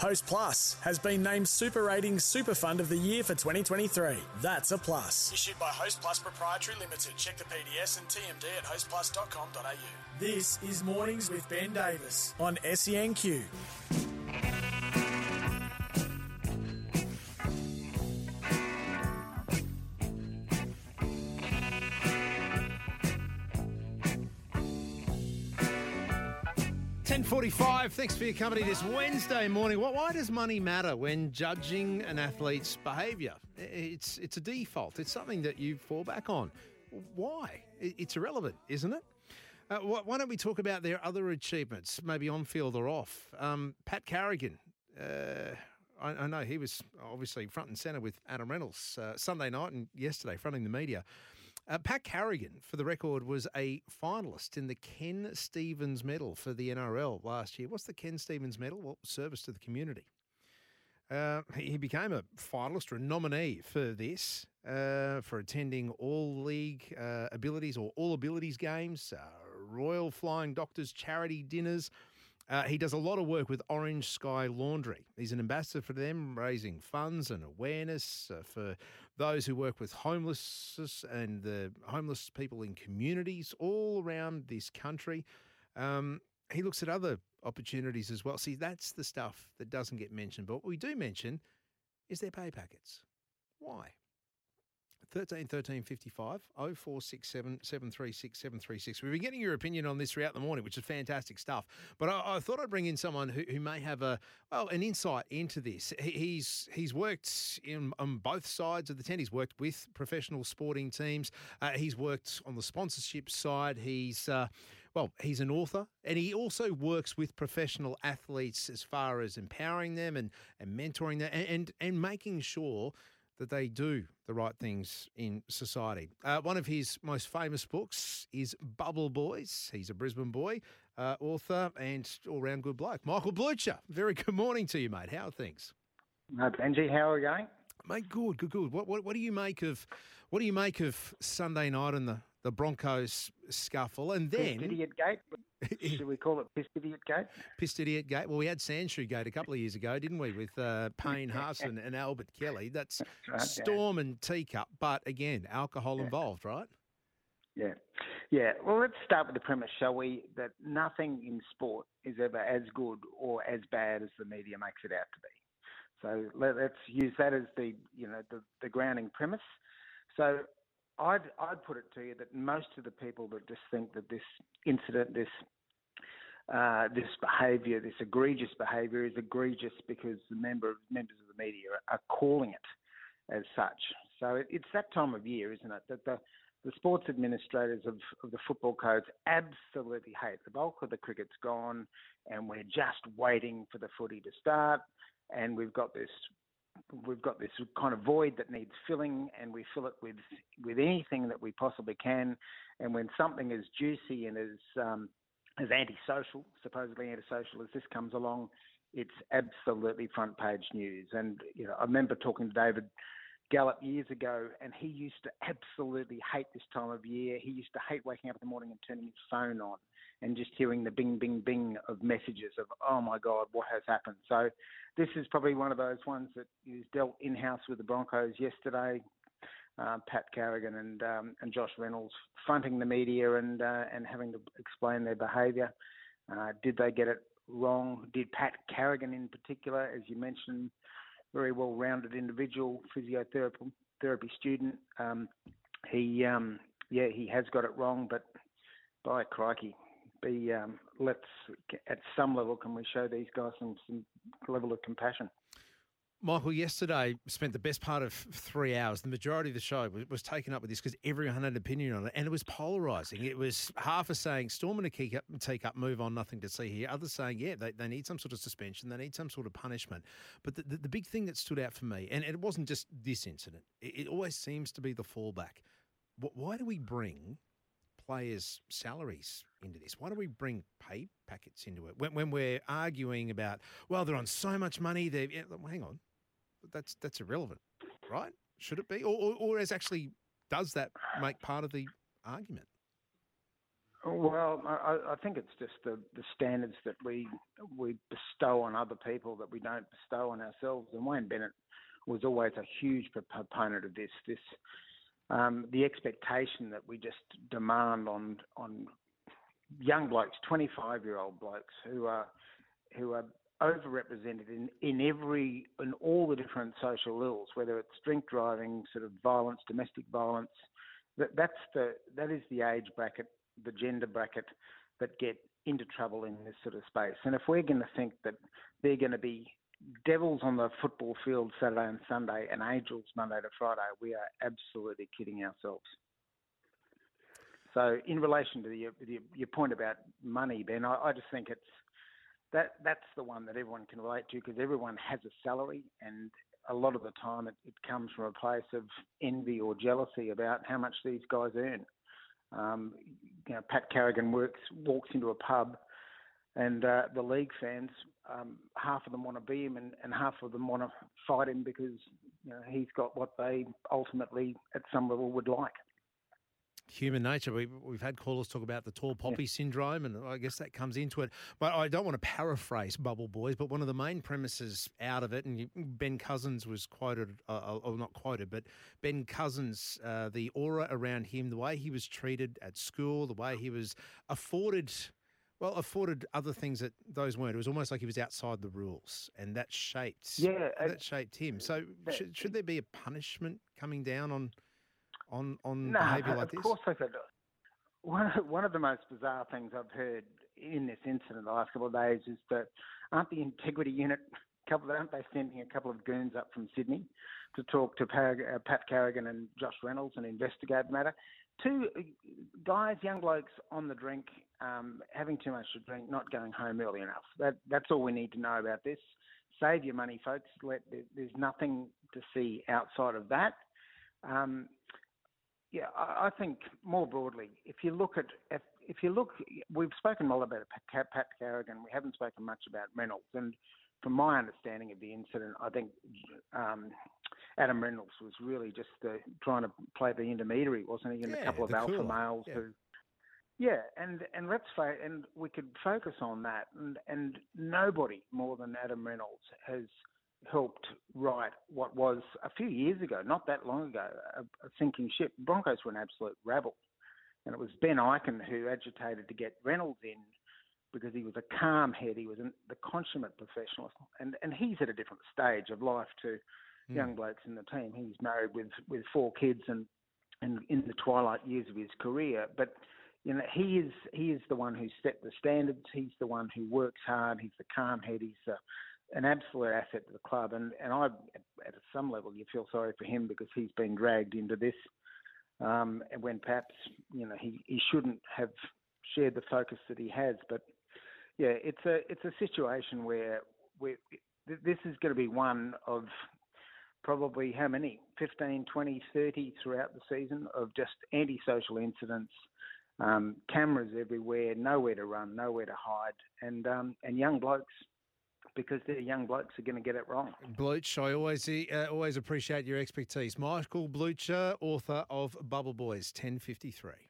Host Plus has been named Super Ratings Super Fund of the Year for 2023. That's a plus. Issued by Host Plus Proprietary Limited. Check the PDS and TMD at hostplus.com.au. This is Mornings with Ben Davis on SENQ. Ten forty-five. Thanks for your company this Wednesday morning. Why does money matter when judging an athlete's behaviour? It's it's a default. It's something that you fall back on. Why? It's irrelevant, isn't it? Uh, why don't we talk about their other achievements, maybe on field or off? Um, Pat Carrigan. Uh, I, I know he was obviously front and centre with Adam Reynolds uh, Sunday night and yesterday, fronting the media. Uh, Pat Carrigan, for the record, was a finalist in the Ken Stevens Medal for the NRL last year. What's the Ken Stevens Medal? Well, service to the community. Uh, he became a finalist or a nominee for this, uh, for attending all league uh, abilities or all abilities games, uh, Royal Flying Doctors charity dinners. Uh, he does a lot of work with Orange Sky Laundry. He's an ambassador for them, raising funds and awareness uh, for those who work with homeless and the homeless people in communities all around this country. Um, he looks at other opportunities as well. See, that's the stuff that doesn't get mentioned. But what we do mention is their pay packets. Why? 13 13 55 0467 736 736. We've been getting your opinion on this throughout the morning, which is fantastic stuff. But I, I thought I'd bring in someone who, who may have a well an insight into this. He, he's he's worked in, on both sides of the tent. He's worked with professional sporting teams. Uh, he's worked on the sponsorship side. He's uh, well, he's an author and he also works with professional athletes as far as empowering them and, and mentoring them and, and, and making sure that they do the right things in society. Uh, one of his most famous books is Bubble Boys. He's a Brisbane boy, uh, author, and all round good bloke. Michael Blucher, very good morning to you, mate. How are things? No, Benji, how are we going? Mate, good, good, good. What, what, what do you make of what do you make of Sunday night and the, the Broncos scuffle? And then Idiot Gate? Should we call it Pissed Idiot Gate? Pissed Idiot Gate. Well, we had Sandshoe Gate a couple of years ago, didn't we, with uh, Payne Haas and, Albert Kelly? That's right, yeah. Storm and Teacup, but again, alcohol involved, right? Yeah. Yeah. Well, let's start with the premise, shall we? That nothing in sport is ever as good or as bad as the media makes it out to be. So let, let's use that as the you know the, the grounding premise. So I'd I'd put it to you that most of the people that just think that this incident, this uh, this behaviour, this egregious behaviour, is egregious because the member members of the media are calling it as such. So it, it's that time of year, isn't it, that the the sports administrators of, of the football codes absolutely hate. The bulk of the cricket's gone, and we're just waiting for the footy to start. And we've got this, we've got this kind of void that needs filling, and we fill it with with anything that we possibly can. And when something as juicy and as um, as antisocial, supposedly antisocial as this comes along, it's absolutely front page news. And you know, I remember talking to David Gallop years ago, and he used to absolutely hate this time of year. He used to hate waking up in the morning and turning his phone on and just hearing the bing, bing, bing of messages of, oh my God, what has happened? So this is probably one of those ones that is dealt in house with the Broncos yesterday. Uh, Pat Carrigan and um, and Josh Reynolds fronting the media and uh, and having to explain their behaviour. Uh, did they get it wrong? Did Pat Carrigan in particular, as you mentioned, very well-rounded individual, physiotherapy therapy student. Um, he, um, yeah, he has got it wrong, but by crikey, be um, let's at some level can we show these guys some, some level of compassion? Michael, yesterday spent the best part of three hours. The majority of the show was, was taken up with this because everyone had an opinion on it, and it was polarising. It was half a saying storm and a teacup, teacup, move on, nothing to see here. Others saying, yeah, they, they need some sort of suspension, they need some sort of punishment. But the, the, the big thing that stood out for me, and it wasn't just this incident, it, it always seems to be the fallback. Why do we bring players' salaries into this? Why do we bring pay packets into it when, when we're arguing about, well, they're on so much money? They're, yeah, hang on that's that's irrelevant, right? Should it be, or, or, or as actually does that make part of the argument? Well, I, I, think it's just the, the standards that we we bestow on other people that we don't bestow on ourselves. And Wayne Bennett was always a huge proponent of this. This um, the expectation that we just demand on on young blokes, twenty five year old blokes who are who are overrepresented in, in every in all the different social ills, whether it's drink driving, sort of violence, domestic violence. That that's the that is the age bracket, the gender bracket that get into trouble in this sort of space. And if we're going to think that they're going to be devils on the football field Saturday and Sunday and angels Monday to Friday, we are absolutely kidding ourselves. So, in relation to the, your, your point about money, Ben, I, I just think it's that that's the one that everyone can relate to because everyone has a salary and a lot of the time it, it, comes from a place of envy or jealousy about how much these guys earn. Um, you know, Pat Carrigan works walks into a pub, and uh, the league fans, um, half of them want to be him, and, and half of them want to fight him because you know, he's got what they ultimately, at some level, would like human nature. We've, we've had callers talk about the tall poppy yeah. syndrome, and I guess that comes into it. But I don't want to paraphrase Bubble Boys, but one of the main premises out of it, and Ben Cousins was quoted, uh, uh, or not quoted, but Ben Cousins, uh, the aura around him, the way he was treated at school, the way he was afforded. Well, afforded other things that those weren't. It was almost like he was outside the rules, and that shaped. Yeah, that shaped him. So, that, should, should there be a punishment coming down on on on no, behaviour like of this? Of course, I could. One one of the most bizarre things I've heard in this incident the last couple of days is that aren't the integrity unit couple aren't they sending a couple of goons up from Sydney to talk to uh, Pat Carrigan and Josh Reynolds and investigate the matter? Two guys, young blokes on the drink, um, having too much to drink, not going home early enough. That that's all we need to know about this. Save your money, folks. Let, there's nothing to see outside of that. Um, yeah, I think more broadly, if you look at if, if you look, we've spoken a lot about Pat, Pat Carrigan. We haven't spoken much about Reynolds, and from my understanding of the incident, I think um, Adam Reynolds was really just uh, trying to play the intermediary, wasn't he? And yeah, a couple of alpha males yeah. who, yeah, and and let's say, and we could focus on that, and and nobody more than Adam Reynolds has helped right what was a few years ago, not that long ago, a, a sinking ship. Broncos were an absolute rabble. And it was Ben Ikin who agitated to get Reynolds in because he was a calm head. He was an, the consummate professional. And, and he's at a different stage of life to mm. young blokes in the team. He's married with, with four kids and, and in the twilight years of his career. But you know, he is he is the one who set the standards. He's the one who works hard. He's the calm head. He's the an absolute asset to the club. And, and I, at some level, you feel sorry for him because he's been dragged into this um, when perhaps, you know, he, he shouldn't have shared the focus that he has. But yeah, it's a, it's a situation where we this is going to be one of probably how many 15 20 30 throughout the season of just antisocial incidents um, cameras everywhere nowhere to run nowhere to hide and um, and young blokes because their young blokes are going to get it wrong. Bluch, I always uh, always appreciate your expertise. Michael Blucher, author of Bubble Boys, ten fifty three.